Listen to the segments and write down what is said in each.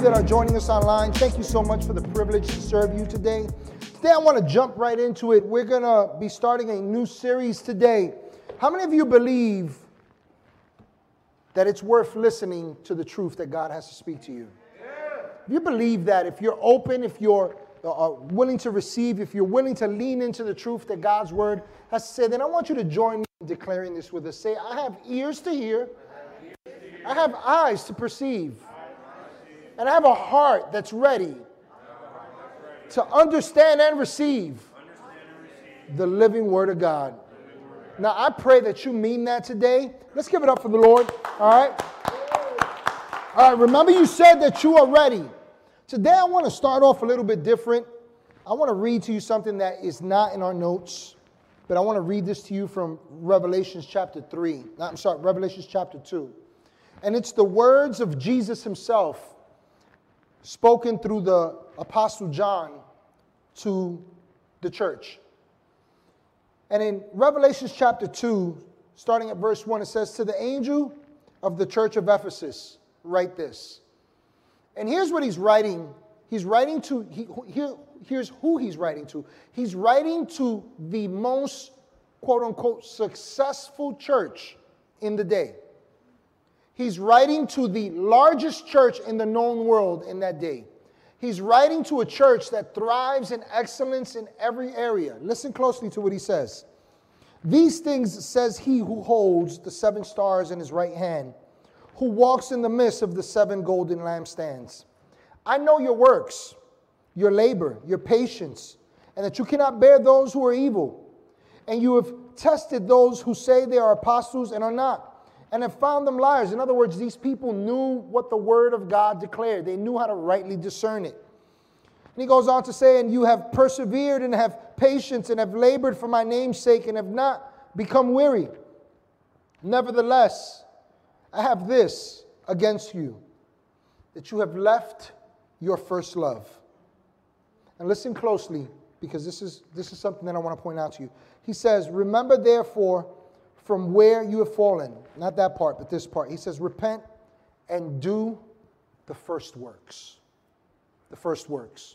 you that are joining us online, thank you so much for the privilege to serve you today. Today, I want to jump right into it. We're going to be starting a new series today. How many of you believe that it's worth listening to the truth that God has to speak to you? If you believe that, if you're open, if you're uh, willing to receive, if you're willing to lean into the truth that God's word has said, then I want you to join me in declaring this with us. Say, I have ears to hear, I have eyes to perceive, and I have a heart that's ready to understand and receive the living word of God. Now, I pray that you mean that today. Let's give it up for the Lord. All right? All right, remember you said that you are ready. Today, I want to start off a little bit different. I want to read to you something that is not in our notes, but I want to read this to you from Revelations chapter 3. I'm sorry, Revelations chapter 2. And it's the words of Jesus himself spoken through the Apostle John to the church. And in Revelations chapter 2, starting at verse 1, it says, To the angel of the church of Ephesus, write this. And here's what he's writing. He's writing to, he, here, here's who he's writing to. He's writing to the most, quote unquote, successful church in the day. He's writing to the largest church in the known world in that day. He's writing to a church that thrives in excellence in every area. Listen closely to what he says. These things says he who holds the seven stars in his right hand who walks in the midst of the seven golden lampstands. I know your works, your labor, your patience, and that you cannot bear those who are evil. And you have tested those who say they are apostles and are not, and have found them liars. In other words, these people knew what the word of God declared, they knew how to rightly discern it. And he goes on to say, And you have persevered and have patience and have labored for my name's sake and have not become weary. Nevertheless, I have this against you that you have left your first love. And listen closely because this is, this is something that I want to point out to you. He says, Remember therefore from where you have fallen. Not that part, but this part. He says, Repent and do the first works. The first works.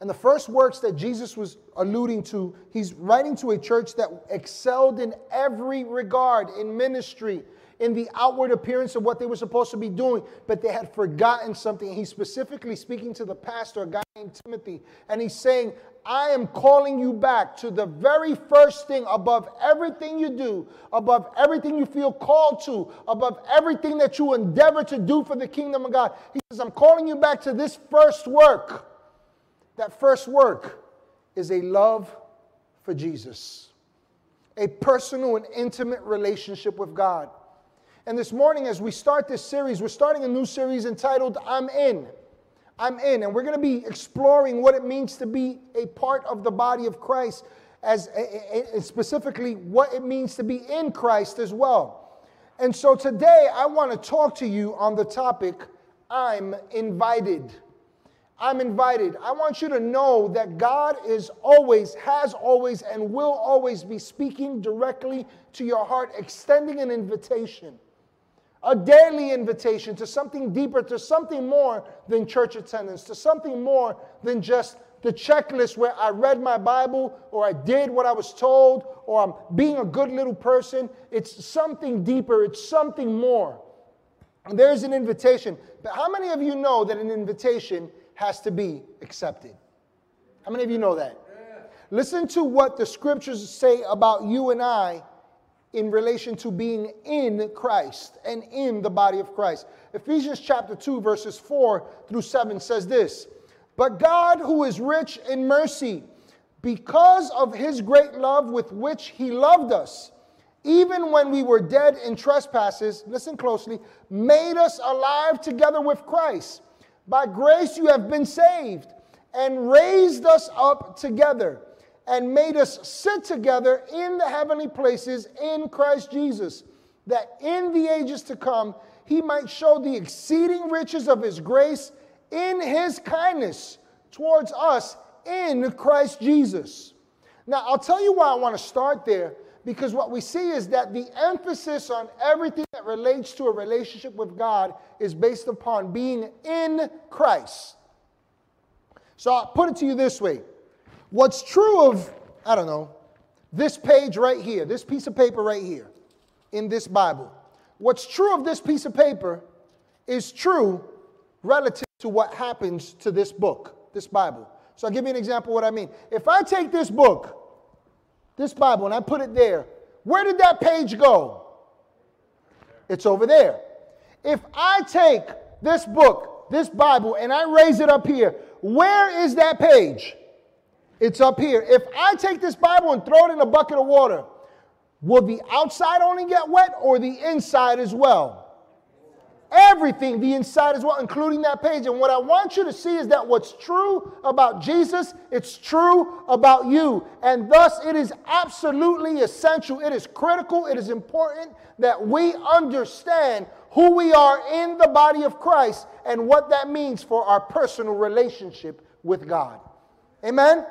And the first works that Jesus was alluding to, he's writing to a church that excelled in every regard in ministry, in the outward appearance of what they were supposed to be doing, but they had forgotten something. He's specifically speaking to the pastor, a guy named Timothy, and he's saying, I am calling you back to the very first thing above everything you do, above everything you feel called to, above everything that you endeavor to do for the kingdom of God. He says, I'm calling you back to this first work. That first work is a love for Jesus, a personal and intimate relationship with God. And this morning, as we start this series, we're starting a new series entitled I'm In. I'm in. And we're going to be exploring what it means to be a part of the body of Christ, as specifically what it means to be in Christ as well. And so today, I want to talk to you on the topic I'm invited. I'm invited. I want you to know that God is always, has always, and will always be speaking directly to your heart, extending an invitation a daily invitation to something deeper, to something more than church attendance, to something more than just the checklist where I read my Bible or I did what I was told or I'm being a good little person. It's something deeper, it's something more. And there's an invitation. But how many of you know that an invitation has to be accepted? How many of you know that? Listen to what the scriptures say about you and I in relation to being in Christ and in the body of Christ. Ephesians chapter 2, verses 4 through 7 says this But God, who is rich in mercy, because of his great love with which he loved us, even when we were dead in trespasses, listen closely, made us alive together with Christ. By grace you have been saved and raised us up together and made us sit together in the heavenly places in Christ Jesus, that in the ages to come he might show the exceeding riches of his grace in his kindness towards us in Christ Jesus. Now, I'll tell you why I want to start there because what we see is that the emphasis on everything that relates to a relationship with God is based upon being in Christ. So I'll put it to you this way What's true of, I don't know, this page right here, this piece of paper right here in this Bible, what's true of this piece of paper is true relative to what happens to this book, this Bible. So I'll give you an example what I mean. If I take this book, this Bible, and I put it there, where did that page go? It's over there. If I take this book, this Bible, and I raise it up here, where is that page? It's up here. If I take this Bible and throw it in a bucket of water, will the outside only get wet or the inside as well? Everything, the inside as well, including that page. And what I want you to see is that what's true about Jesus, it's true about you. And thus, it is absolutely essential, it is critical, it is important that we understand who we are in the body of Christ and what that means for our personal relationship with God. Amen?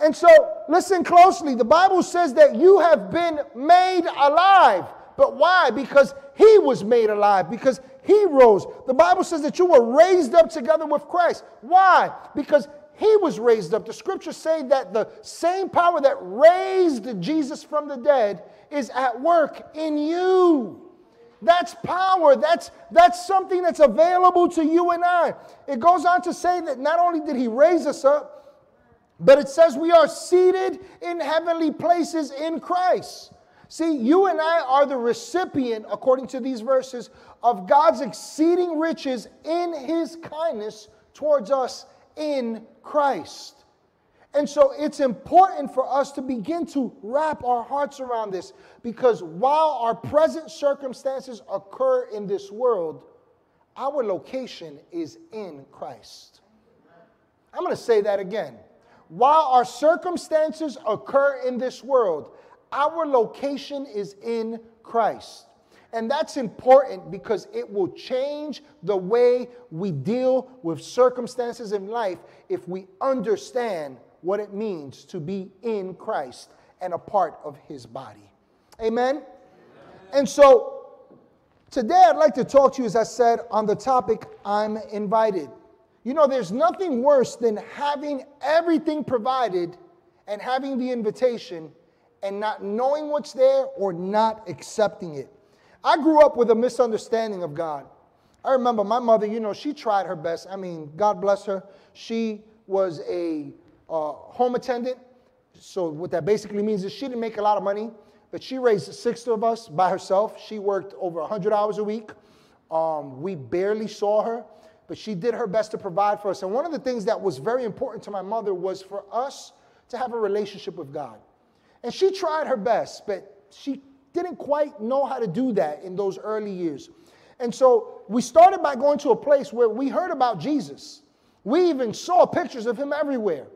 And so, listen closely. The Bible says that you have been made alive. But why? Because he was made alive, because he rose. The Bible says that you were raised up together with Christ. Why? Because he was raised up. The scriptures say that the same power that raised Jesus from the dead is at work in you. That's power. That's, that's something that's available to you and I. It goes on to say that not only did he raise us up, but it says we are seated in heavenly places in Christ. See, you and I are the recipient, according to these verses, of God's exceeding riches in his kindness towards us in Christ. And so it's important for us to begin to wrap our hearts around this because while our present circumstances occur in this world, our location is in Christ. I'm going to say that again while our circumstances occur in this world, our location is in Christ. And that's important because it will change the way we deal with circumstances in life if we understand what it means to be in Christ and a part of his body. Amen? Amen? And so today I'd like to talk to you, as I said, on the topic I'm invited. You know, there's nothing worse than having everything provided and having the invitation and not knowing what's there or not accepting it. I grew up with a misunderstanding of God. I remember my mother, you know, she tried her best. I mean, God bless her. She was a uh, home attendant. So, what that basically means is she didn't make a lot of money, but she raised six of us by herself. She worked over 100 hours a week. Um, we barely saw her but she did her best to provide for us. And one of the things that was very important to my mother was for us to have a relationship with God. And she tried her best, but she didn't quite know how to do that in those early years. And so we started by going to a place where we heard about Jesus. We even saw pictures of him everywhere.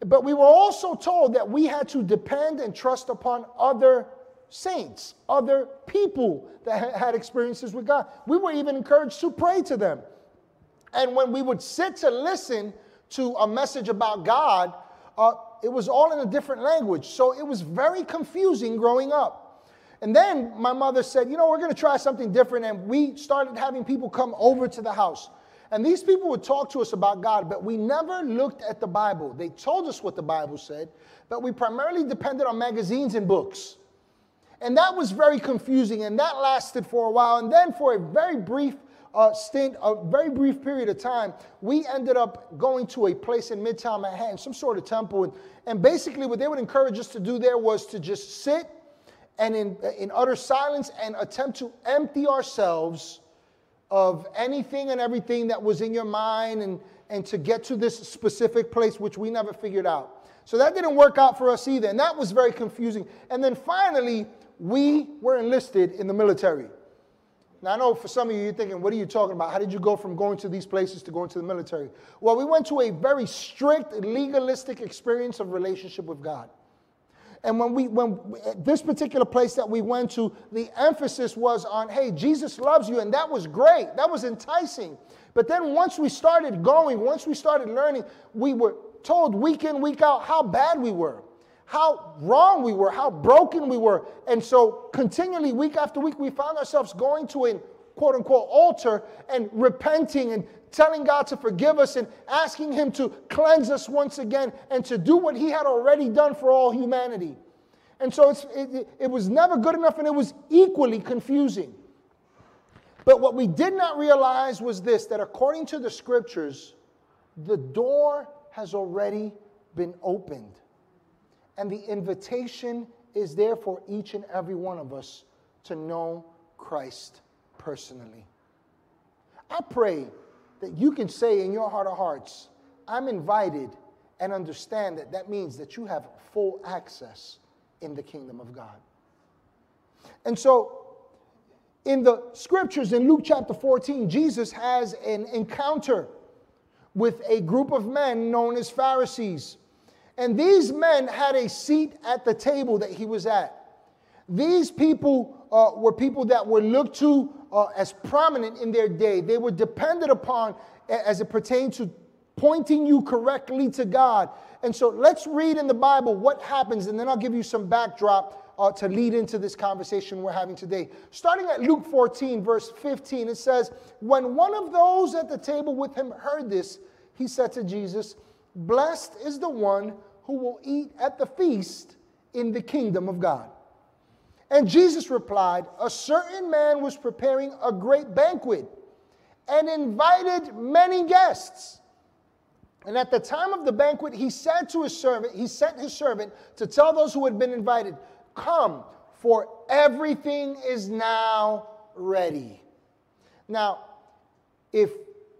But we were also told that we had to depend and trust upon other saints, other people that had experiences with God. We were even encouraged to pray to them. And when we would sit to listen to a message about God, uh, it was all in a different language. So it was very confusing growing up. And then my mother said, You know, we're going to try something different. And we started having people come over to the house. And these people would talk to us about God, but we never looked at the Bible. They told us what the Bible said, but we primarily depended on magazines and books. And that was very confusing, and that lasted for a while. And then, for a very brief uh, stint, a very brief period of time, we ended up going to a place in Midtown Manhattan, some sort of temple. And, and basically, what they would encourage us to do there was to just sit and in, in utter silence and attempt to empty ourselves of anything and everything that was in your mind and, and to get to this specific place, which we never figured out. So that didn't work out for us either. And that was very confusing. And then finally, we were enlisted in the military. Now, I know for some of you, you're thinking, what are you talking about? How did you go from going to these places to going to the military? Well, we went to a very strict, legalistic experience of relationship with God. And when we, when this particular place that we went to, the emphasis was on, hey, Jesus loves you. And that was great. That was enticing. But then once we started going, once we started learning, we were told week in, week out how bad we were, how wrong we were, how broken we were. And so, continually, week after week, we found ourselves going to a quote unquote altar and repenting and telling God to forgive us and asking Him to cleanse us once again and to do what He had already done for all humanity. And so it, it was never good enough and it was equally confusing. But what we did not realize was this that according to the scriptures, the door has already been opened. And the invitation is there for each and every one of us to know Christ personally. I pray that you can say in your heart of hearts, I'm invited, and understand that that means that you have full access in the kingdom of God. And so, in the scriptures in Luke chapter 14, Jesus has an encounter with a group of men known as Pharisees. And these men had a seat at the table that he was at. These people uh, were people that were looked to uh, as prominent in their day. They were depended upon as it pertained to pointing you correctly to God. And so let's read in the Bible what happens, and then I'll give you some backdrop uh, to lead into this conversation we're having today. Starting at Luke 14, verse 15, it says, When one of those at the table with him heard this, he said to Jesus, Blessed is the one who will eat at the feast in the kingdom of God. And Jesus replied, A certain man was preparing a great banquet and invited many guests. And at the time of the banquet, he said to his servant, he sent his servant to tell those who had been invited, Come, for everything is now ready. Now, if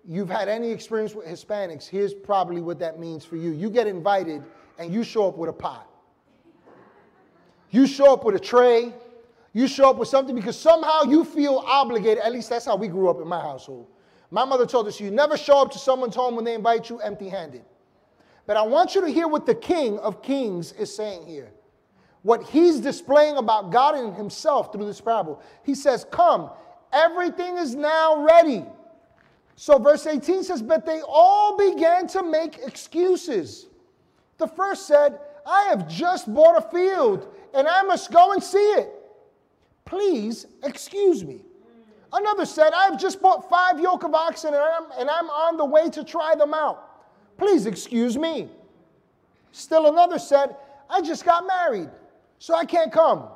you've had any experience with Hispanics, here's probably what that means for you. You get invited and you show up with a pot. You show up with a tray. You show up with something because somehow you feel obligated. At least that's how we grew up in my household. My mother told us you never show up to someone's home when they invite you empty handed. But I want you to hear what the King of Kings is saying here. What he's displaying about God and himself through this parable. He says, Come, everything is now ready. So, verse 18 says, But they all began to make excuses. The first said, I have just bought a field and I must go and see it. Please excuse me. Another said, I've just bought five yoke of oxen and I'm, and I'm on the way to try them out. Please excuse me. Still another said, I just got married, so I can't come.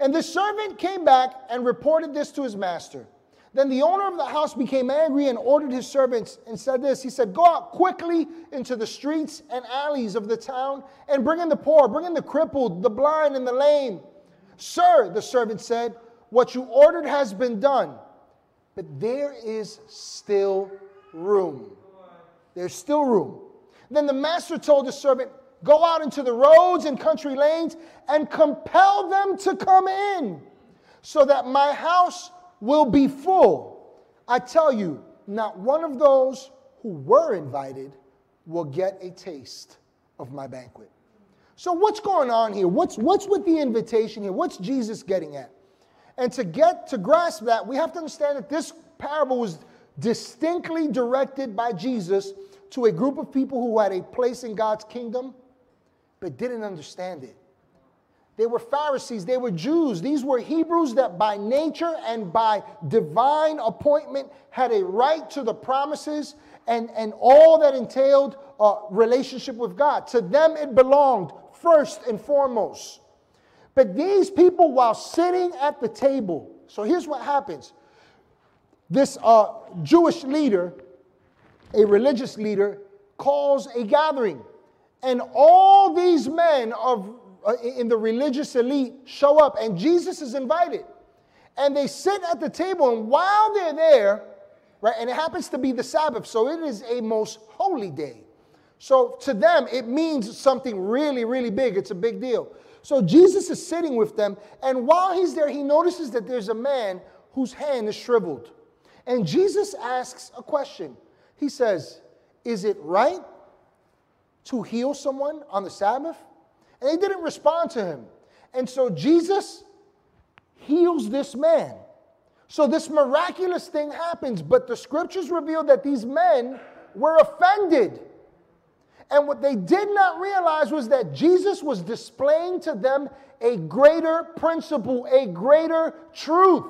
And the servant came back and reported this to his master. Then the owner of the house became angry and ordered his servants and said this He said, Go out quickly into the streets and alleys of the town and bring in the poor, bring in the crippled, the blind, and the lame. Sir, the servant said, What you ordered has been done, but there is still room. There's still room. Then the master told the servant, Go out into the roads and country lanes and compel them to come in, so that my house will be full. I tell you, not one of those who were invited will get a taste of my banquet. So, what's going on here? What's, what's with the invitation here? What's Jesus getting at? And to get to grasp that, we have to understand that this parable was distinctly directed by Jesus to a group of people who had a place in God's kingdom but didn't understand it. They were Pharisees, they were Jews. These were Hebrews that by nature and by divine appointment had a right to the promises and, and all that entailed a relationship with God. To them, it belonged first and foremost. But these people, while sitting at the table, so here's what happens this uh, Jewish leader, a religious leader, calls a gathering. And all these men of Uh, in the religious elite show up, and Jesus is invited. And they sit at the table, and while they're there, right, and it happens to be the Sabbath, so it is a most holy day. So to them, it means something really, really big. It's a big deal. So Jesus is sitting with them, and while he's there, he notices that there's a man whose hand is shriveled. And Jesus asks a question. He says, Is it right to heal someone on the Sabbath? And they didn't respond to him. And so Jesus heals this man. So this miraculous thing happens, but the scriptures reveal that these men were offended. And what they did not realize was that Jesus was displaying to them a greater principle, a greater truth.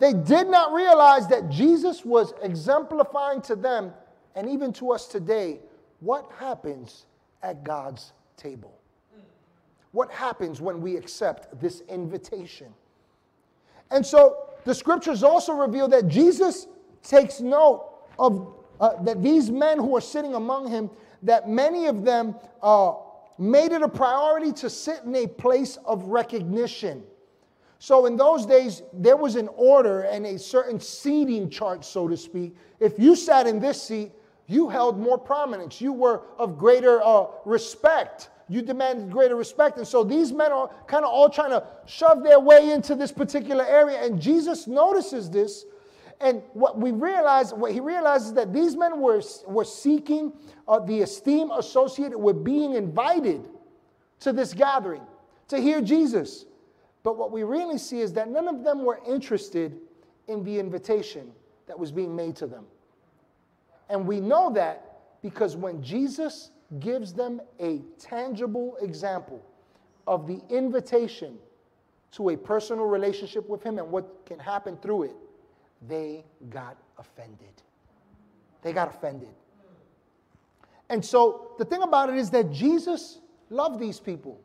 They did not realize that Jesus was exemplifying to them and even to us today what happens at God's table. What happens when we accept this invitation? And so the scriptures also reveal that Jesus takes note of uh, that these men who are sitting among him, that many of them uh, made it a priority to sit in a place of recognition. So in those days, there was an order and a certain seating chart, so to speak. If you sat in this seat, you held more prominence. You were of greater uh, respect. You demanded greater respect. And so these men are kind of all trying to shove their way into this particular area. And Jesus notices this. And what we realize, what he realizes is that these men were, were seeking uh, the esteem associated with being invited to this gathering to hear Jesus. But what we really see is that none of them were interested in the invitation that was being made to them. And we know that because when Jesus gives them a tangible example of the invitation to a personal relationship with Him and what can happen through it, they got offended. They got offended. And so the thing about it is that Jesus loved these people.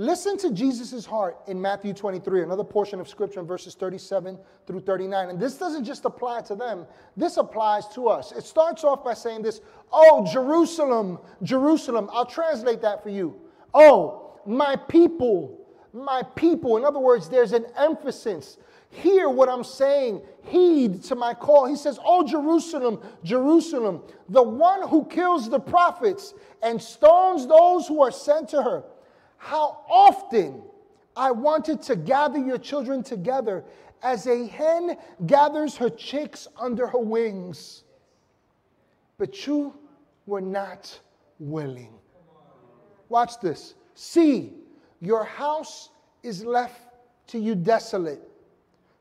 Listen to Jesus' heart in Matthew 23, another portion of scripture in verses 37 through 39. And this doesn't just apply to them, this applies to us. It starts off by saying this Oh, Jerusalem, Jerusalem. I'll translate that for you. Oh, my people, my people. In other words, there's an emphasis. Hear what I'm saying. Heed to my call. He says, Oh, Jerusalem, Jerusalem, the one who kills the prophets and stones those who are sent to her. How often I wanted to gather your children together as a hen gathers her chicks under her wings, but you were not willing. Watch this. See, your house is left to you desolate.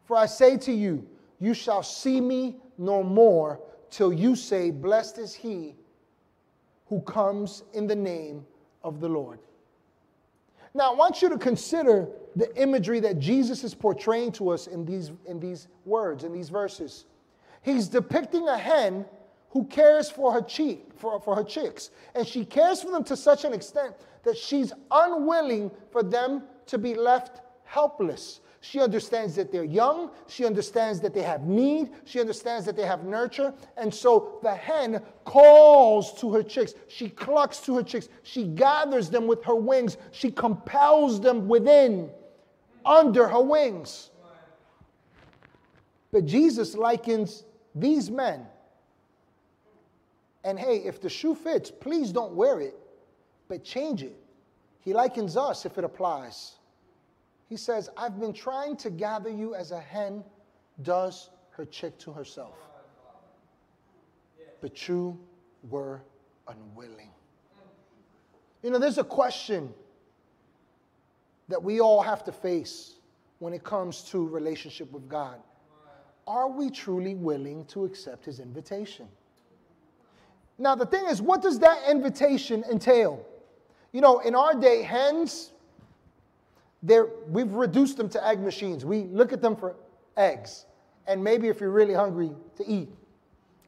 For I say to you, you shall see me no more till you say, Blessed is he who comes in the name of the Lord. Now, I want you to consider the imagery that Jesus is portraying to us in these, in these words, in these verses. He's depicting a hen who cares for her cheek, for, for her chicks. And she cares for them to such an extent that she's unwilling for them to be left helpless. She understands that they're young. She understands that they have need. She understands that they have nurture. And so the hen calls to her chicks. She clucks to her chicks. She gathers them with her wings. She compels them within, under her wings. But Jesus likens these men. And hey, if the shoe fits, please don't wear it, but change it. He likens us if it applies. He says, I've been trying to gather you as a hen does her chick to herself. But you were unwilling. You know, there's a question that we all have to face when it comes to relationship with God. Are we truly willing to accept his invitation? Now, the thing is, what does that invitation entail? You know, in our day, hens, they're, we've reduced them to egg machines. We look at them for eggs. And maybe if you're really hungry, to eat,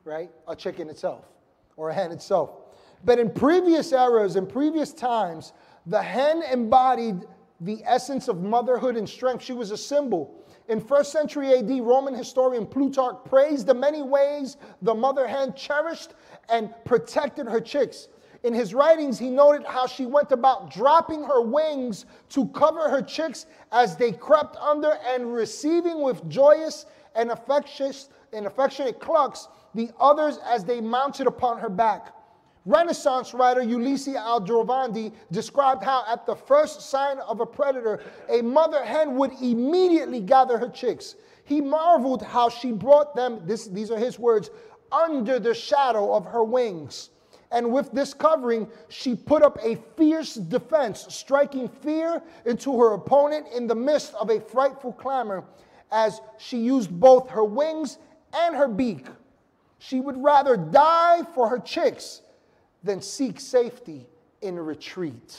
right? A chicken itself or a hen itself. But in previous eras, in previous times, the hen embodied the essence of motherhood and strength. She was a symbol. In first century AD, Roman historian Plutarch praised the many ways the mother hen cherished and protected her chicks. In his writings, he noted how she went about dropping her wings to cover her chicks as they crept under and receiving with joyous and affectionate, and affectionate clucks the others as they mounted upon her back. Renaissance writer Ulisse Aldrovandi described how, at the first sign of a predator, a mother hen would immediately gather her chicks. He marveled how she brought them, this, these are his words, under the shadow of her wings. And with this covering, she put up a fierce defense, striking fear into her opponent in the midst of a frightful clamor as she used both her wings and her beak. She would rather die for her chicks than seek safety in retreat.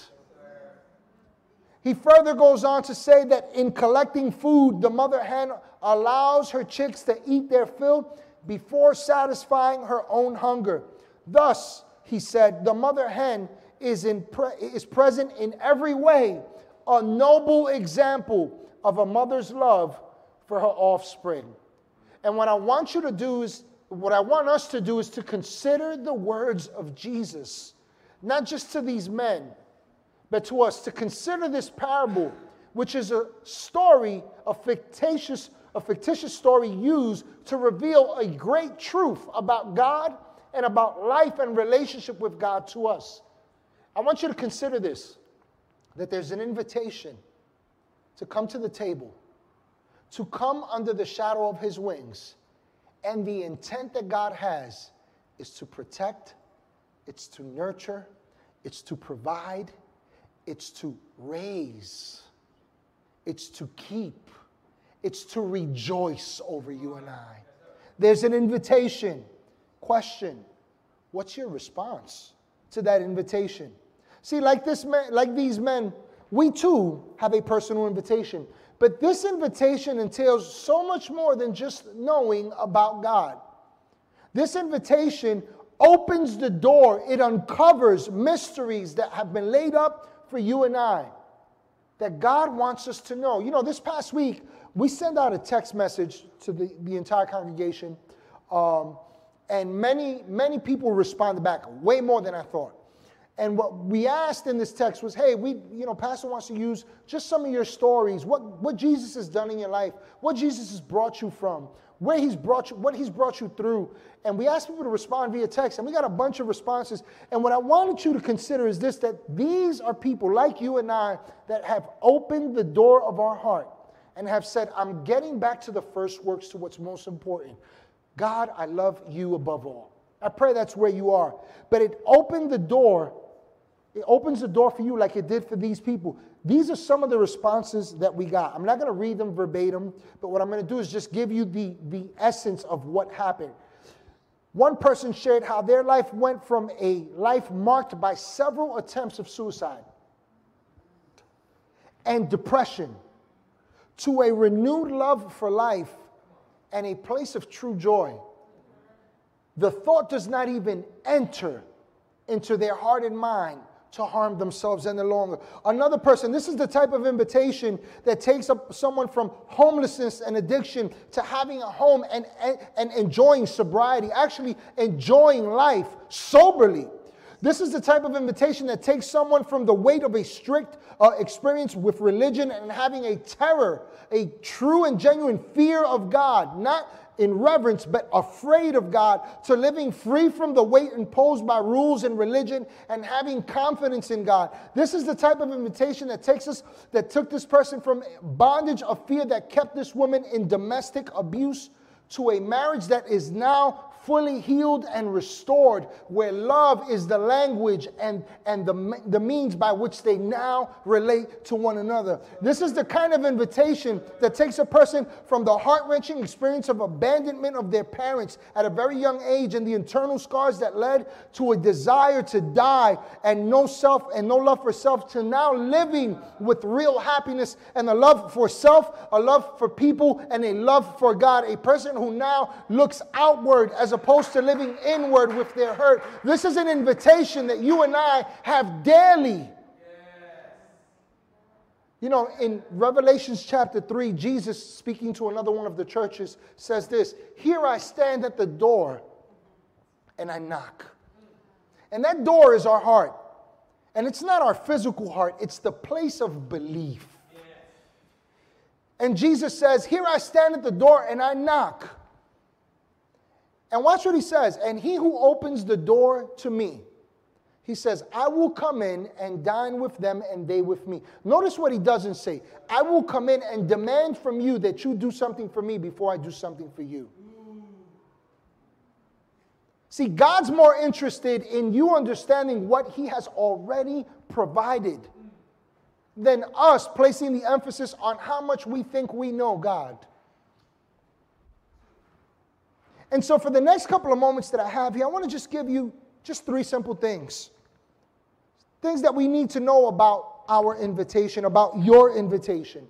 He further goes on to say that in collecting food, the mother hen allows her chicks to eat their fill before satisfying her own hunger. Thus, he said, the mother hen is, in pre- is present in every way, a noble example of a mother's love for her offspring. And what I want you to do is, what I want us to do is to consider the words of Jesus, not just to these men, but to us, to consider this parable, which is a story, a fictitious, a fictitious story used to reveal a great truth about God and about life and relationship with God to us. I want you to consider this that there's an invitation to come to the table, to come under the shadow of his wings. And the intent that God has is to protect, it's to nurture, it's to provide, it's to raise, it's to keep, it's to rejoice over you and I. There's an invitation. Question What's your response to that invitation? See, like this man, like these men, we too have a personal invitation. But this invitation entails so much more than just knowing about God. This invitation opens the door, it uncovers mysteries that have been laid up for you and I that God wants us to know. You know, this past week, we sent out a text message to the, the entire congregation, um, and many, many people responded back, way more than I thought. And what we asked in this text was, hey, we, you know, Pastor wants to use just some of your stories, what, what Jesus has done in your life, what Jesus has brought you from, where he's brought you, what he's brought you through. And we asked people to respond via text, and we got a bunch of responses. And what I wanted you to consider is this that these are people like you and I that have opened the door of our heart and have said, I'm getting back to the first works to what's most important. God, I love you above all. I pray that's where you are. But it opened the door, it opens the door for you like it did for these people. These are some of the responses that we got. I'm not going to read them verbatim, but what I'm going to do is just give you the, the essence of what happened. One person shared how their life went from a life marked by several attempts of suicide and depression to a renewed love for life and a place of true joy. The thought does not even enter into their heart and mind to harm themselves any longer. Another person, this is the type of invitation that takes up someone from homelessness and addiction to having a home and, and, and enjoying sobriety, actually enjoying life soberly. This is the type of invitation that takes someone from the weight of a strict uh, experience with religion and having a terror, a true and genuine fear of God, not in reverence but afraid of God, to living free from the weight imposed by rules and religion and having confidence in God. This is the type of invitation that takes us, that took this person from bondage of fear that kept this woman in domestic abuse to a marriage that is now fully healed and restored, where love is the language and, and the, the means by which they now relate to one another. This is the kind of invitation that takes a person from the heart wrenching experience of abandonment of their parents at a very young age and the internal scars that led to a desire to die and no self and no love for self to now living with real happiness and a love for self, a love for people, and a love for God. A person who now looks outward as opposed to living inward with their hurt. This is an invitation that you and I have daily. You know, in Revelations chapter 3, Jesus, speaking to another one of the churches, says this Here I stand at the door and I knock. And that door is our heart. And it's not our physical heart, it's the place of belief. And Jesus says, Here I stand at the door and I knock. And watch what he says. And he who opens the door to me, he says, I will come in and dine with them and they with me. Notice what he doesn't say. I will come in and demand from you that you do something for me before I do something for you. See, God's more interested in you understanding what he has already provided than us placing the emphasis on how much we think we know God. And so, for the next couple of moments that I have here, I want to just give you Just three simple things. Things that we need to know about our invitation, about your invitation.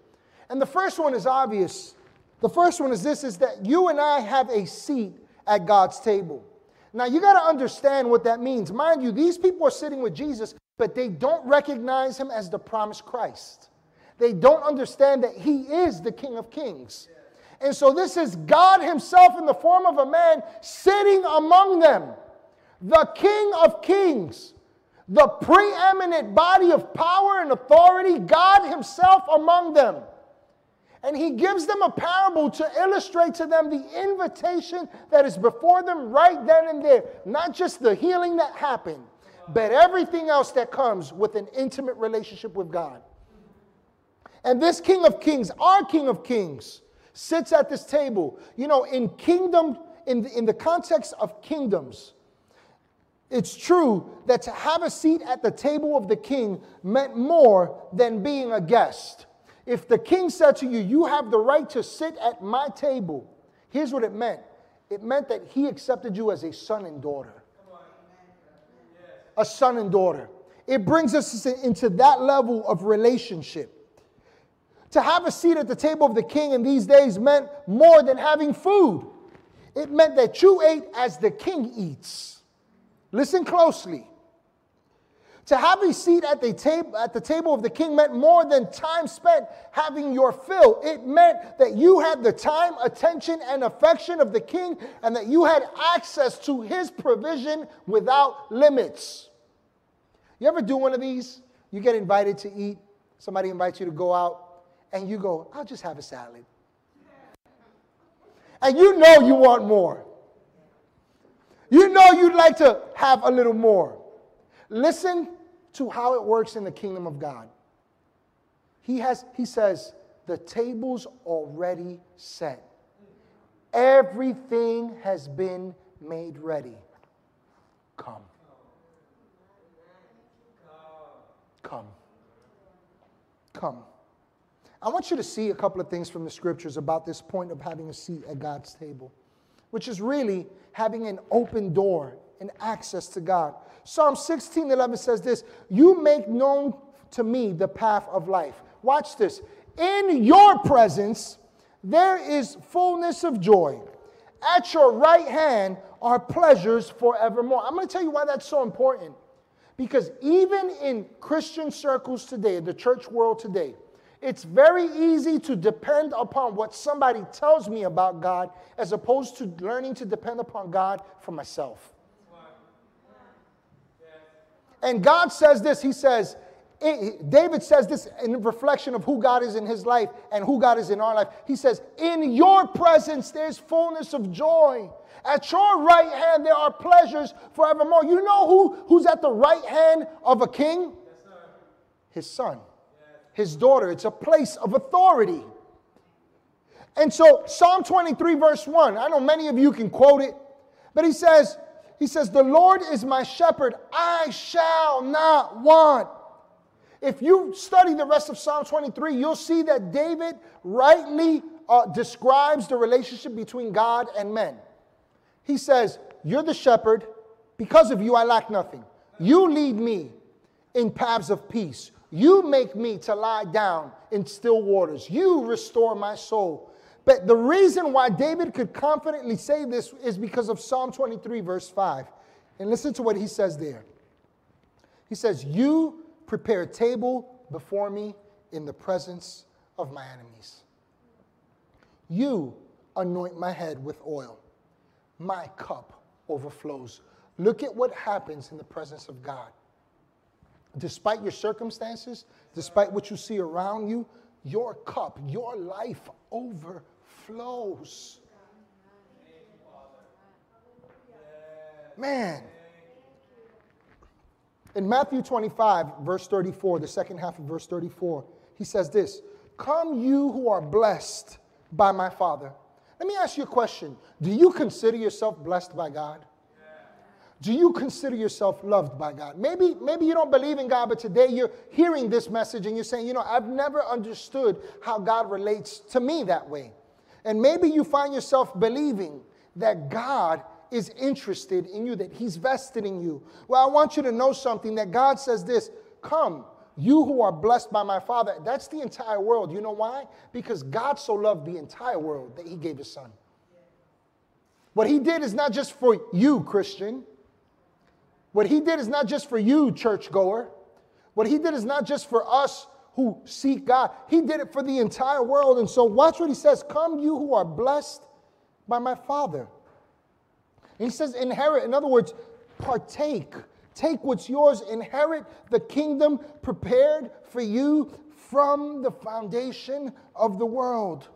And the first one is obvious. The first one is this is that you and I have a seat at God's table. Now you got to understand what that means. Mind you, these people are sitting with Jesus, but they don't recognize him as the promised Christ. They don't understand that he is the King of Kings. And so this is God himself in the form of a man sitting among them, the King of Kings, the preeminent body of power and authority, God himself among them. And he gives them a parable to illustrate to them the invitation that is before them right then and there. Not just the healing that happened, but everything else that comes with an intimate relationship with God. And this King of Kings, our King of Kings, sits at this table. You know, in kingdom, in the, in the context of kingdoms, it's true that to have a seat at the table of the king meant more than being a guest. If the king said to you, You have the right to sit at my table, here's what it meant it meant that he accepted you as a son and daughter. A son and daughter. It brings us into that level of relationship. To have a seat at the table of the king in these days meant more than having food. It meant that you ate as the king eats. Listen closely. To have a seat at the, tab- at the table of the king meant more than time spent having your fill. It meant that you had the time, attention, and affection of the king, and that you had access to his provision without limits. You ever do one of these? You get invited to eat, somebody invites you to go out, and you go, I'll just have a salad. And you know you want more. You know you'd like to have a little more. Listen to how it works in the kingdom of God. He, has, he says, the table's already set. Everything has been made ready. Come. Come. Come. I want you to see a couple of things from the scriptures about this point of having a seat at God's table, which is really having an open door and access to God. Psalm 16 11 says this You make known to me the path of life. Watch this. In your presence, there is fullness of joy. At your right hand are pleasures forevermore. I'm going to tell you why that's so important. Because even in Christian circles today, in the church world today, it's very easy to depend upon what somebody tells me about God as opposed to learning to depend upon God for myself. And God says this He says, David says this in reflection of who God is in his life and who God is in our life. He says, In your presence there's fullness of joy. At your right hand there are pleasures forevermore. You know who, who's at the right hand of a king? Yes, his son. His daughter. It's a place of authority. And so, Psalm 23, verse 1, I know many of you can quote it, but he says, he says, The Lord is my shepherd, I shall not want. If you study the rest of Psalm 23, you'll see that David rightly uh, describes the relationship between God and men. He says, You're the shepherd. Because of you, I lack nothing. You lead me in paths of peace. You make me to lie down in still waters. You restore my soul. But the reason why David could confidently say this is because of Psalm 23, verse 5. And listen to what he says there. He says, You prepare a table before me in the presence of my enemies. You anoint my head with oil. My cup overflows. Look at what happens in the presence of God. Despite your circumstances, despite what you see around you, your cup, your life overflows. Man. In Matthew 25, verse 34, the second half of verse 34, he says this Come, you who are blessed by my Father. Let me ask you a question. Do you consider yourself blessed by God? Do you consider yourself loved by God? Maybe, maybe you don't believe in God, but today you're hearing this message and you're saying, you know, I've never understood how God relates to me that way. And maybe you find yourself believing that God is interested in you, that He's vested in you. Well, I want you to know something that God says this Come, you who are blessed by my Father. That's the entire world. You know why? Because God so loved the entire world that He gave His Son. What He did is not just for you, Christian. What He did is not just for you, churchgoer. What He did is not just for us who seek God. He did it for the entire world. And so, watch what He says Come, you who are blessed by my Father. And he says, inherit. In other words, partake. Take what's yours, inherit the kingdom prepared for you from the foundation of the world.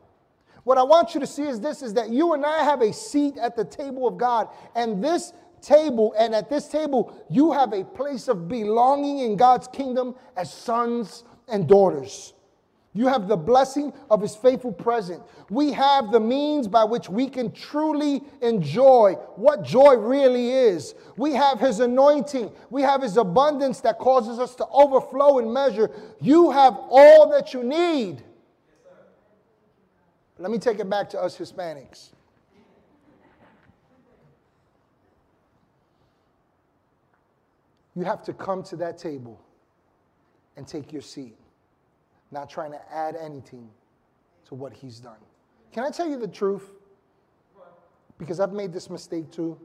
What I want you to see is this is that you and I have a seat at the table of God, and this table, and at this table, you have a place of belonging in God's kingdom as sons and daughters. You have the blessing of his faithful presence. We have the means by which we can truly enjoy what joy really is. We have his anointing. We have his abundance that causes us to overflow in measure. You have all that you need. Let me take it back to us Hispanics. You have to come to that table and take your seat not trying to add anything to what he's done. Can I tell you the truth? Because I've made this mistake too.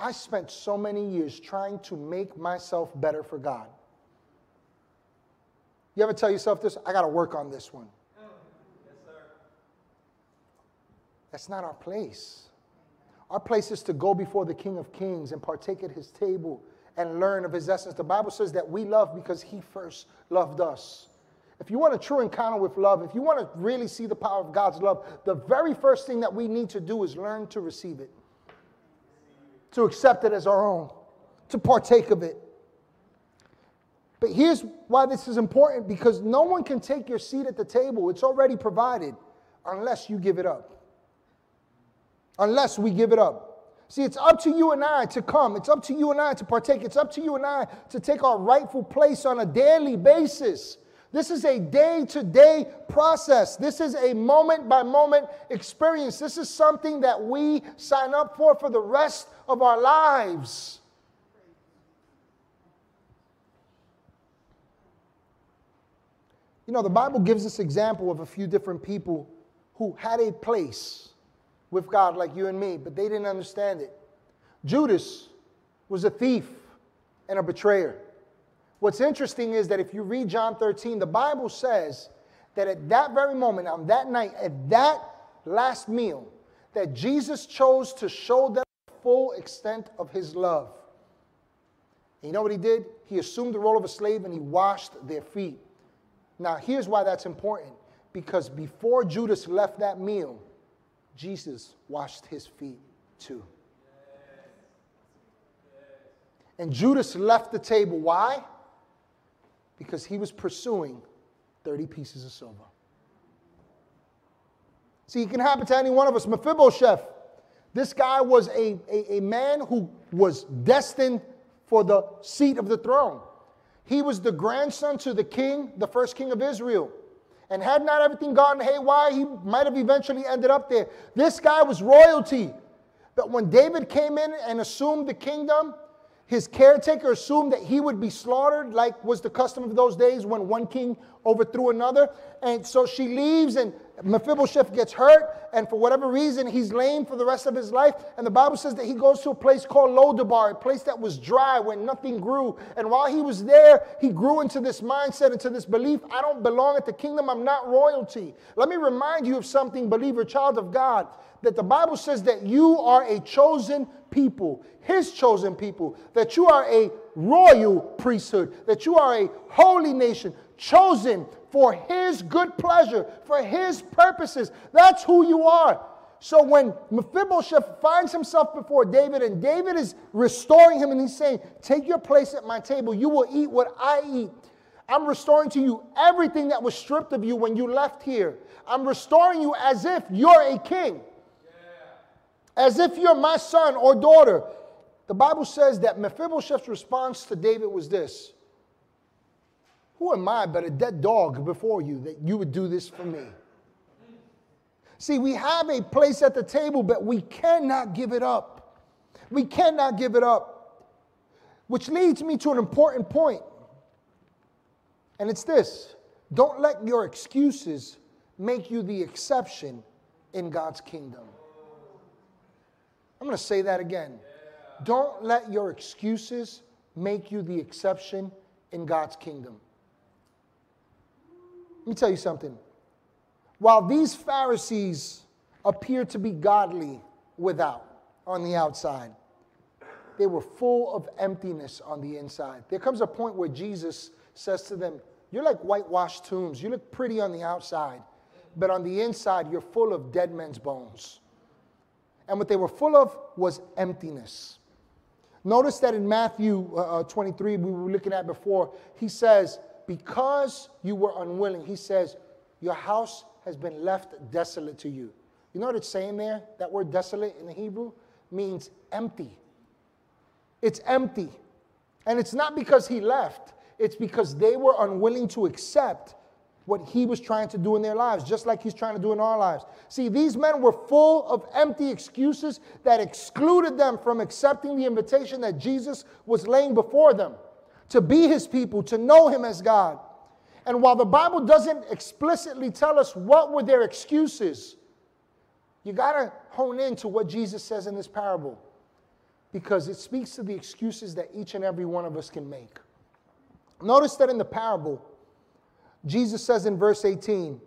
I spent so many years trying to make myself better for God. You ever tell yourself this? I got to work on this one. Yes, That's not our place. Our place is to go before the King of Kings and partake at his table and learn of his essence. The Bible says that we love because he first loved us. If you want a true encounter with love, if you want to really see the power of God's love, the very first thing that we need to do is learn to receive it, to accept it as our own, to partake of it. But here's why this is important because no one can take your seat at the table, it's already provided, unless you give it up. Unless we give it up. See, it's up to you and I to come. It's up to you and I to partake. It's up to you and I to take our rightful place on a daily basis. This is a day to day process. This is a moment by moment experience. This is something that we sign up for for the rest of our lives. You know, the Bible gives us example of a few different people who had a place with God like you and me, but they didn't understand it. Judas was a thief and a betrayer. What's interesting is that if you read John 13, the Bible says that at that very moment, on that night, at that last meal, that Jesus chose to show them the full extent of his love. And you know what he did? He assumed the role of a slave and he washed their feet. Now, here's why that's important because before Judas left that meal, Jesus washed his feet too. And Judas left the table. Why? because he was pursuing 30 pieces of silver. See, it can happen to any one of us. Mephibosheth, this guy was a, a, a man who was destined for the seat of the throne. He was the grandson to the king, the first king of Israel. And had not everything gone haywire, he might have eventually ended up there. This guy was royalty. But when David came in and assumed the kingdom, his caretaker assumed that he would be slaughtered, like was the custom of those days when one king overthrew another. And so she leaves, and Mephibosheth gets hurt, and for whatever reason, he's lame for the rest of his life. And the Bible says that he goes to a place called Lodabar, a place that was dry where nothing grew. And while he was there, he grew into this mindset, into this belief I don't belong at the kingdom, I'm not royalty. Let me remind you of something, believer, child of God, that the Bible says that you are a chosen people, his chosen people, that you are a royal priesthood, that you are a holy nation, chosen for his good pleasure, for his purposes. That's who you are. So when Mephibosheth finds himself before David and David is restoring him and he's saying, Take your place at my table, you will eat what I eat. I'm restoring to you everything that was stripped of you when you left here. I'm restoring you as if you're a king as if you're my son or daughter. The Bible says that Mephibosheth's response to David was this Who am I but a dead dog before you that you would do this for me? See, we have a place at the table, but we cannot give it up. We cannot give it up. Which leads me to an important point. And it's this don't let your excuses make you the exception in God's kingdom. I'm going to say that again. Don't let your excuses make you the exception in God's kingdom. Let me tell you something. While these Pharisees appeared to be godly without, on the outside, they were full of emptiness on the inside. There comes a point where Jesus says to them, You're like whitewashed tombs. You look pretty on the outside, but on the inside, you're full of dead men's bones. And what they were full of was emptiness. Notice that in Matthew uh, uh 23, we were looking at before, he says, Because you were unwilling, he says, Your house has been left desolate to you. You know what it's saying there? That word desolate in the Hebrew means empty. It's empty. And it's not because he left, it's because they were unwilling to accept what he was trying to do in their lives, just like he's trying to do in our lives. See, these men were full of empty excuses that excluded them from accepting the invitation that Jesus was laying before them to be his people, to know him as God. And while the Bible doesn't explicitly tell us what were their excuses, you got to hone in to what Jesus says in this parable because it speaks to the excuses that each and every one of us can make. Notice that in the parable, Jesus says in verse 18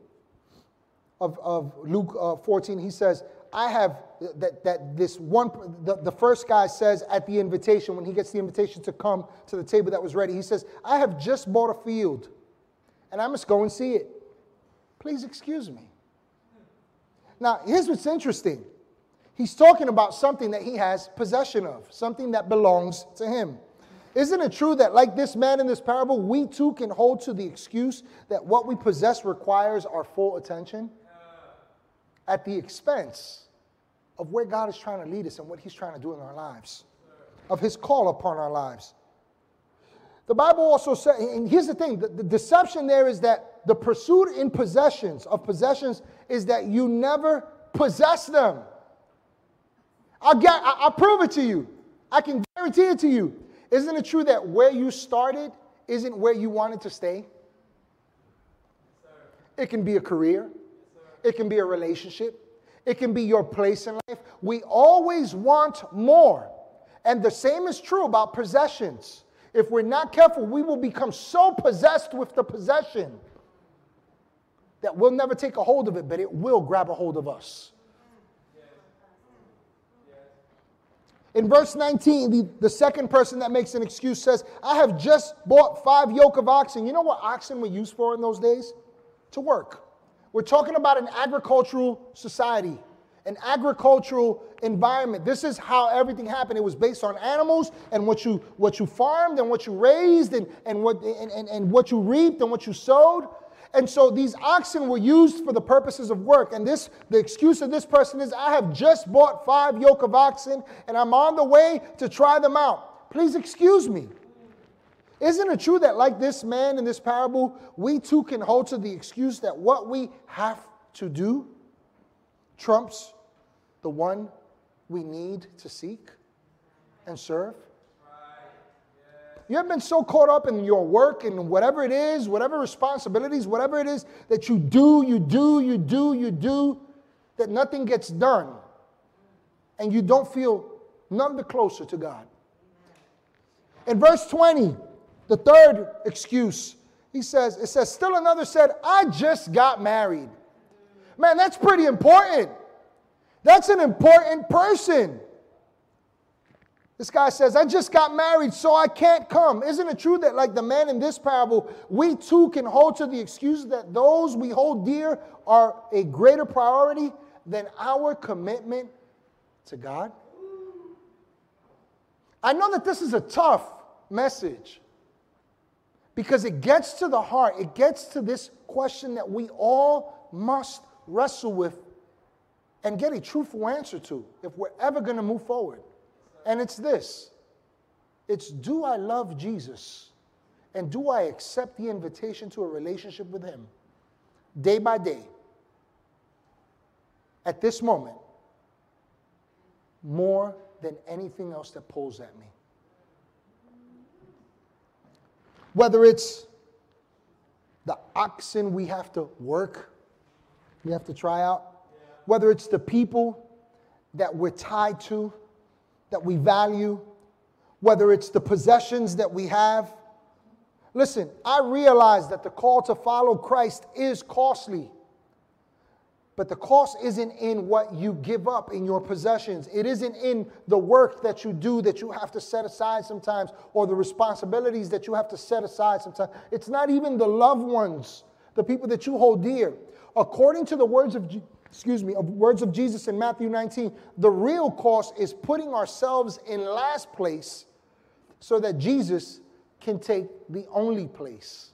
of, of Luke uh, 14, he says, I have that, that this one, the, the first guy says at the invitation, when he gets the invitation to come to the table that was ready, he says, I have just bought a field and I must go and see it. Please excuse me. Now, here's what's interesting. He's talking about something that he has possession of, something that belongs to him. Isn't it true that, like this man in this parable, we too can hold to the excuse that what we possess requires our full attention at the expense of where God is trying to lead us and what He's trying to do in our lives, of His call upon our lives? The Bible also says, and here's the thing the, the deception there is that the pursuit in possessions, of possessions, is that you never possess them. I'll, get, I'll prove it to you. I can guarantee it to you. Isn't it true that where you started isn't where you wanted to stay? It can be a career, it can be a relationship, it can be your place in life. We always want more. And the same is true about possessions. If we're not careful, we will become so possessed with the possession that we'll never take a hold of it, but it will grab a hold of us. In verse 19, the, the second person that makes an excuse says, I have just bought five yoke of oxen. You know what oxen were used for in those days? To work. We're talking about an agricultural society, an agricultural environment. This is how everything happened. It was based on animals and what you, what you farmed and what you raised and, and, what, and, and, and what you reaped and what you sowed. And so these oxen were used for the purposes of work. And this, the excuse of this person is, I have just bought five yoke of oxen and I'm on the way to try them out. Please excuse me. Isn't it true that, like this man in this parable, we too can hold to the excuse that what we have to do trumps the one we need to seek and serve? You have been so caught up in your work and whatever it is, whatever responsibilities, whatever it is that you do, you do, you do, you do, that nothing gets done. And you don't feel none the closer to God. In verse 20, the third excuse, he says, it says, still another said, I just got married. Man, that's pretty important. That's an important person. This guy says, I just got married, so I can't come. Isn't it true that, like the man in this parable, we too can hold to the excuse that those we hold dear are a greater priority than our commitment to God? I know that this is a tough message because it gets to the heart, it gets to this question that we all must wrestle with and get a truthful answer to if we're ever going to move forward. And it's this it's do I love Jesus? And do I accept the invitation to a relationship with Him day by day? At this moment, more than anything else that pulls at me. Whether it's the oxen we have to work, we have to try out, whether it's the people that we're tied to, that we value, whether it's the possessions that we have. Listen, I realize that the call to follow Christ is costly. But the cost isn't in what you give up in your possessions. It isn't in the work that you do that you have to set aside sometimes or the responsibilities that you have to set aside sometimes. It's not even the loved ones, the people that you hold dear. According to the words of excuse me, of words of Jesus in Matthew 19, the real cost is putting ourselves in last place so that Jesus can take the only place.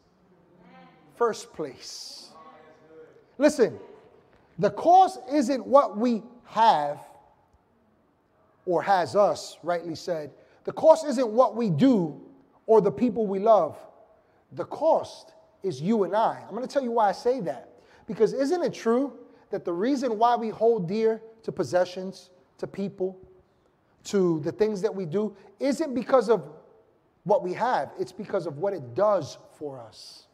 First place. Listen, the cost isn't what we have or has us, rightly said. The cost isn't what we do or the people we love. The cost is you and I. I'm going to tell you why I say that. Because isn't it true that the reason why we hold dear to possessions, to people, to the things that we do, isn't because of what we have, it's because of what it does for us.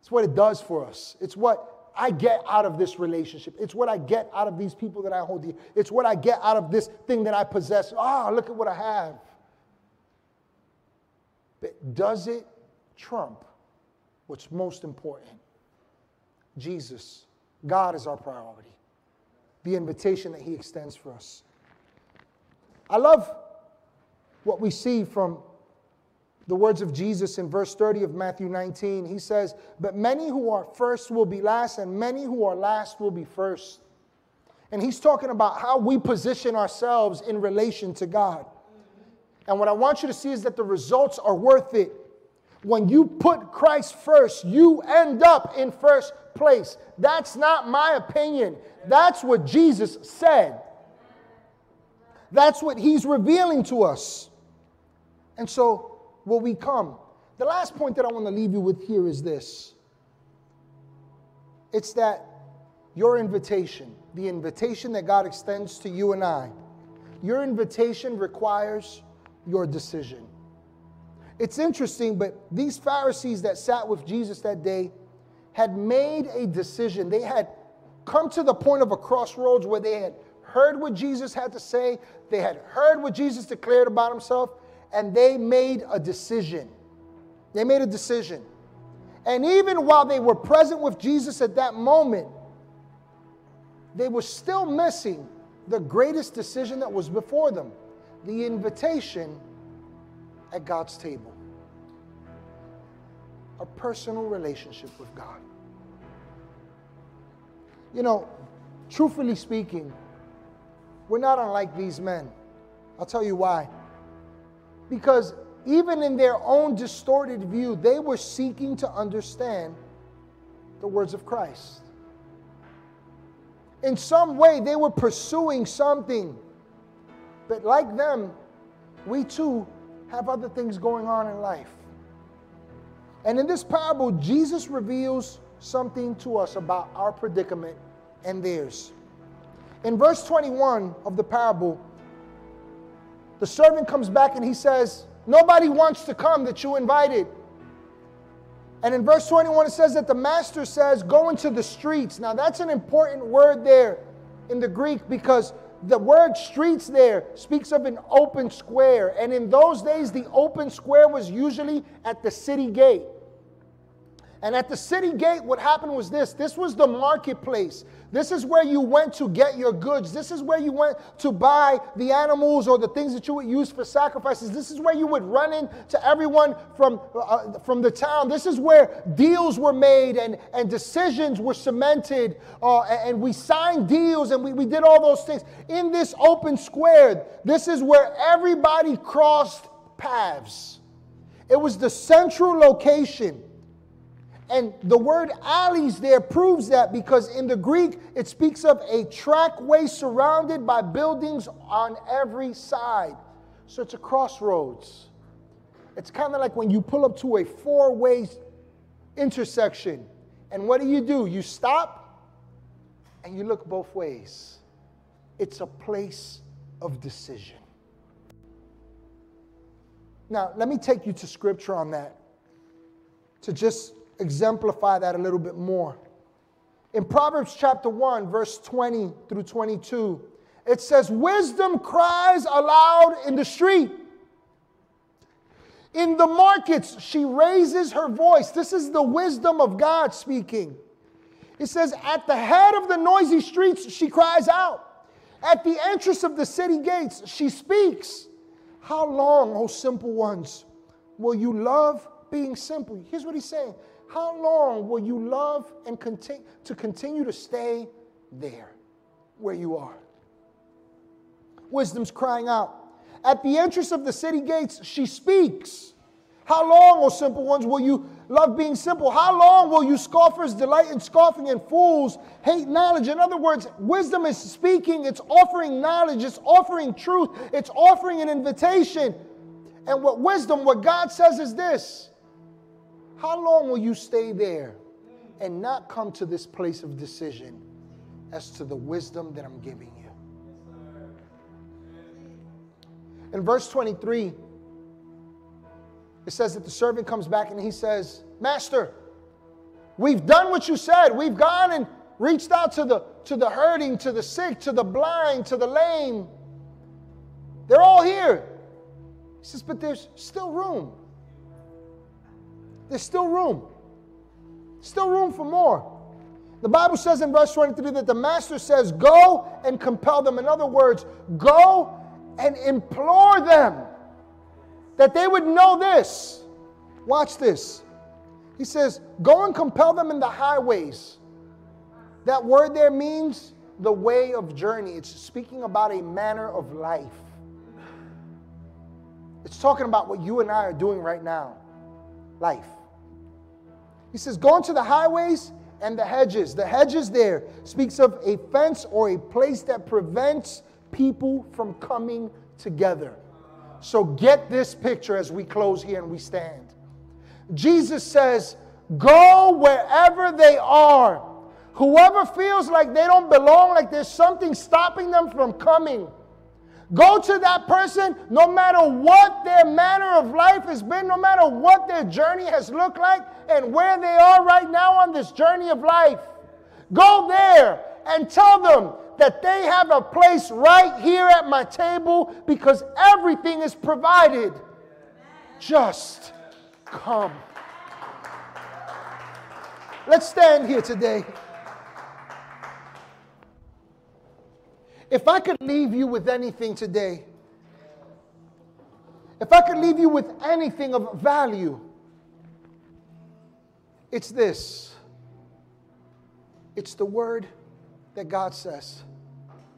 It's what it does for us. It's what I get out of this relationship. It's what I get out of these people that I hold dear. It's what I get out of this thing that I possess. Ah, oh, look at what I have. But does it trump what's most important? Jesus. God is our priority. The invitation that He extends for us. I love what we see from the words of Jesus in verse 30 of Matthew 19. He says, But many who are first will be last, and many who are last will be first. And he's talking about how we position ourselves in relation to God. And what I want you to see is that the results are worth it. When you put Christ first, you end up in first place. That's not my opinion. That's what Jesus said. That's what he's revealing to us. And so will we come? The last point that I want to leave you with here is this it's that your invitation, the invitation that God extends to you and I, your invitation requires your decision. It's interesting, but these Pharisees that sat with Jesus that day had made a decision. They had come to the point of a crossroads where they had heard what Jesus had to say, they had heard what Jesus declared about himself, and they made a decision. They made a decision. And even while they were present with Jesus at that moment, they were still missing the greatest decision that was before them the invitation at God's table. A personal relationship with God. You know, truthfully speaking, we're not unlike these men. I'll tell you why. Because even in their own distorted view, they were seeking to understand the words of Christ. In some way, they were pursuing something. But like them, we too have other things going on in life. And in this parable, Jesus reveals something to us about our predicament and theirs. In verse 21 of the parable, the servant comes back and he says, Nobody wants to come that you invited. And in verse 21, it says that the master says, Go into the streets. Now, that's an important word there in the Greek because the word streets there speaks of an open square. And in those days, the open square was usually at the city gate. And at the city gate, what happened was this this was the marketplace. This is where you went to get your goods. This is where you went to buy the animals or the things that you would use for sacrifices. This is where you would run into everyone from, uh, from the town. This is where deals were made and, and decisions were cemented. Uh, and we signed deals and we, we did all those things. In this open square, this is where everybody crossed paths. It was the central location and the word alleys there proves that because in the Greek it speaks of a trackway surrounded by buildings on every side. So it's a crossroads. It's kind of like when you pull up to a four way intersection. And what do you do? You stop and you look both ways. it's a place of decision. Now, let me take you to scripture on that to just exemplify that a little bit more. In Proverbs chapter 1, verse 20 through 22, it says, Wisdom cries aloud in the street. In the markets, she raises her voice. This is the wisdom of God speaking. It says, At the head of the noisy streets, she cries out. At the entrance of the city gates, she speaks. How long, O simple ones, will you love being simple? Here's what he's saying How long will you love and continue to continue to stay there where you are? Wisdom's crying out. At the entrance of the city gates, she speaks. How long, O simple ones, will you love being simple? How long will you scoffers delight in scoffing and fools hate knowledge? In other words, wisdom is speaking, it's offering knowledge, it's offering truth, it's offering an invitation. And what wisdom, what God says is this How long will you stay there and not come to this place of decision as to the wisdom that I'm giving you? In verse 23, it says that the servant comes back and he says, Master, we've done what you said. We've gone and reached out to the, to the hurting, to the sick, to the blind, to the lame. They're all here. He says, But there's still room. There's still room. Still room for more. The Bible says in verse 23 that the master says, Go and compel them. In other words, go and implore them that they would know this. Watch this. He says, Go and compel them in the highways. That word there means the way of journey. It's speaking about a manner of life. It's talking about what you and I are doing right now life. He says, Go into the highways and the hedges. The hedges there speaks of a fence or a place that prevents people from coming together. So get this picture as we close here and we stand. Jesus says, Go wherever they are. Whoever feels like they don't belong, like there's something stopping them from coming, go to that person no matter what their manner of life has been, no matter what their journey has looked like, and where they are right now on this journey of life. Go there and tell them that they have a place right here at my table because everything is provided. Just come. Let's stand here today. If I could leave you with anything today, if I could leave you with anything of value, it's this it's the word that God says,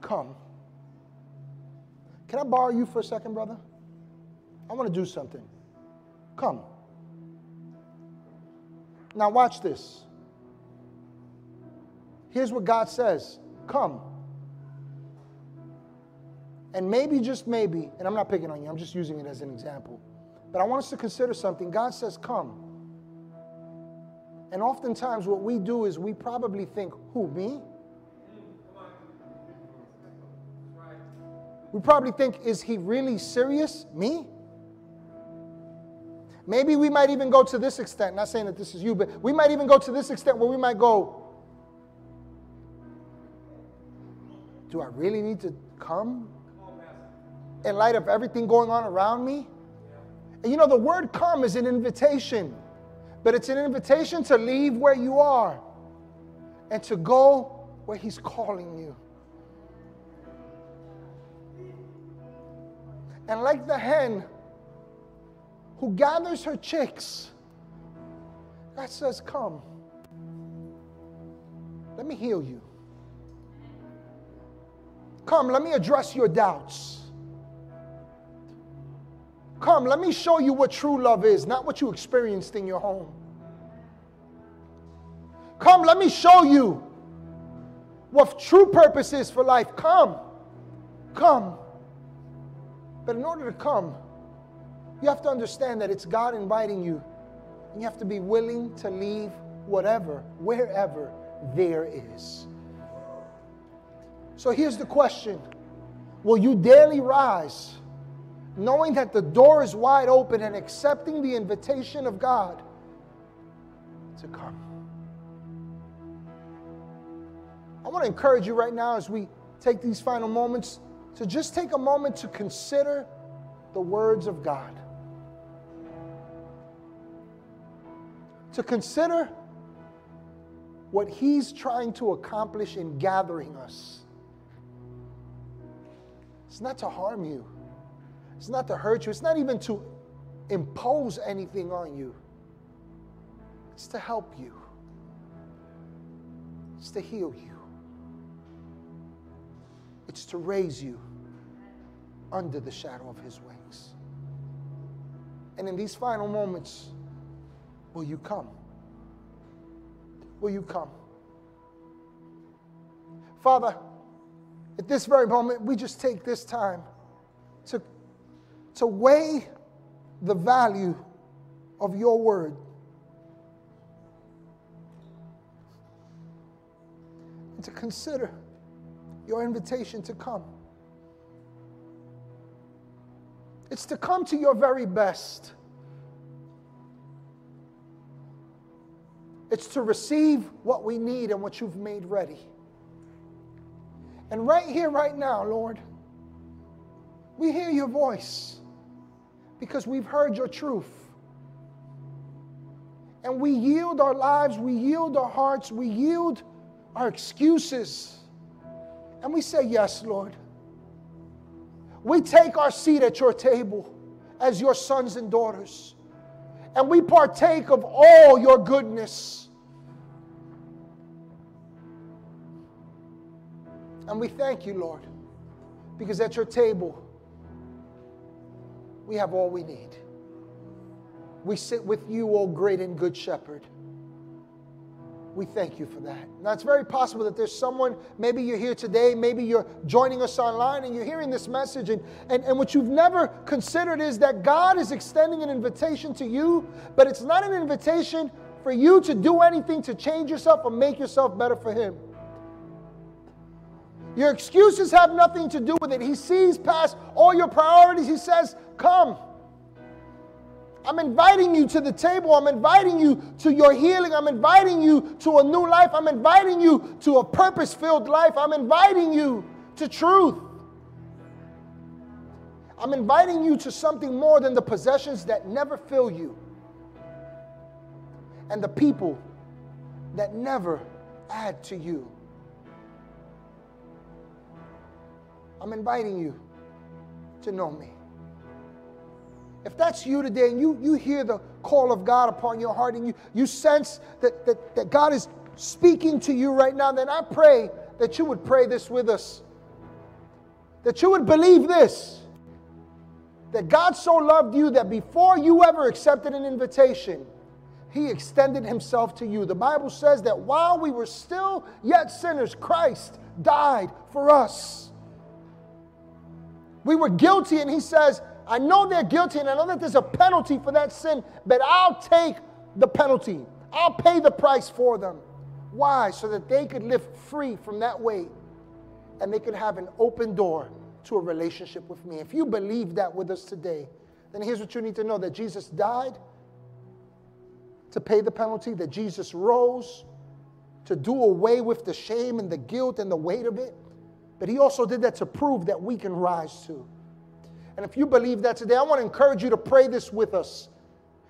Come. Can I borrow you for a second, brother? I want to do something. Come. Now, watch this. Here's what God says Come. And maybe, just maybe, and I'm not picking on you, I'm just using it as an example. But I want us to consider something. God says, Come. And oftentimes, what we do is we probably think, Who, me? We probably think, is he really serious? Me? Maybe we might even go to this extent, not saying that this is you, but we might even go to this extent where we might go, Do I really need to come in light of everything going on around me? And you know, the word come is an invitation, but it's an invitation to leave where you are and to go where He's calling you. And like the hen who gathers her chicks, God says, Come, let me heal you. Come, let me address your doubts. Come, let me show you what true love is, not what you experienced in your home. Come, let me show you what true purpose is for life. Come, come. But in order to come, you have to understand that it's God inviting you. And you have to be willing to leave whatever, wherever there is. So here's the question Will you daily rise, knowing that the door is wide open and accepting the invitation of God to come? I want to encourage you right now as we take these final moments to just take a moment to consider the words of God. To consider what He's trying to accomplish in gathering us. It's not to harm you, it's not to hurt you, it's not even to impose anything on you. It's to help you, it's to heal you, it's to raise you under the shadow of His wings. And in these final moments, will you come? Will you come? Father, at this very moment, we just take this time to, to weigh the value of your word. And to consider your invitation to come. It's to come to your very best. It's to receive what we need and what you've made ready. And right here, right now, Lord, we hear your voice because we've heard your truth. And we yield our lives, we yield our hearts, we yield our excuses. And we say, Yes, Lord. We take our seat at your table as your sons and daughters, and we partake of all your goodness. And we thank you, Lord, because at your table, we have all we need. We sit with you, O great and good shepherd. We thank you for that. Now, it's very possible that there's someone, maybe you're here today, maybe you're joining us online and you're hearing this message, and, and, and what you've never considered is that God is extending an invitation to you, but it's not an invitation for you to do anything to change yourself or make yourself better for Him. Your excuses have nothing to do with it. He sees past all your priorities. He says, Come. I'm inviting you to the table. I'm inviting you to your healing. I'm inviting you to a new life. I'm inviting you to a purpose filled life. I'm inviting you to truth. I'm inviting you to something more than the possessions that never fill you and the people that never add to you. I'm inviting you to know me. If that's you today and you, you hear the call of God upon your heart and you, you sense that, that, that God is speaking to you right now, then I pray that you would pray this with us. That you would believe this that God so loved you that before you ever accepted an invitation, He extended Himself to you. The Bible says that while we were still yet sinners, Christ died for us. We were guilty, and He says, I know they're guilty and I know that there's a penalty for that sin, but I'll take the penalty. I'll pay the price for them. Why? So that they could live free from that weight and they could have an open door to a relationship with me. If you believe that with us today, then here's what you need to know that Jesus died to pay the penalty, that Jesus rose to do away with the shame and the guilt and the weight of it. But he also did that to prove that we can rise too. And if you believe that today, I want to encourage you to pray this with us.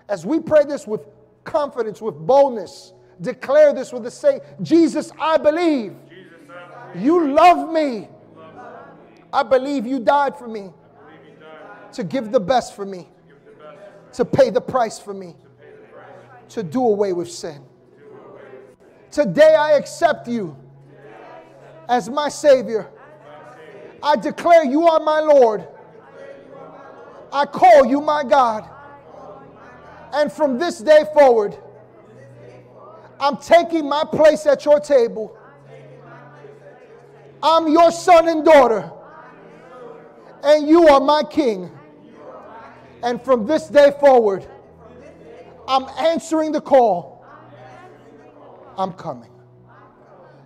As we pray this with confidence, with boldness, declare this with the say, Jesus, I believe. Jesus, I believe. You love me. I believe you died for me to give the best for me, to pay the price for me, to do away with sin. Today I accept you as my Savior. I declare you are my Lord. I call you my God. And from this day forward, I'm taking my place at your table. I'm your son and daughter. And you are my king. And from this day forward, I'm answering the call. I'm coming.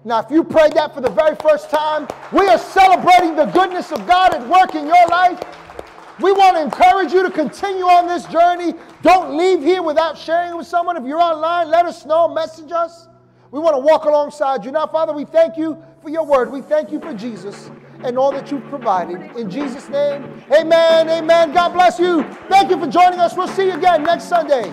Now, if you prayed that for the very first time, we are celebrating the goodness of God at work in your life. We want to encourage you to continue on this journey. Don't leave here without sharing with someone. If you're online, let us know, message us. We want to walk alongside you. Now, Father, we thank you for your word. We thank you for Jesus and all that you've provided. In Jesus' name, amen, amen. God bless you. Thank you for joining us. We'll see you again next Sunday.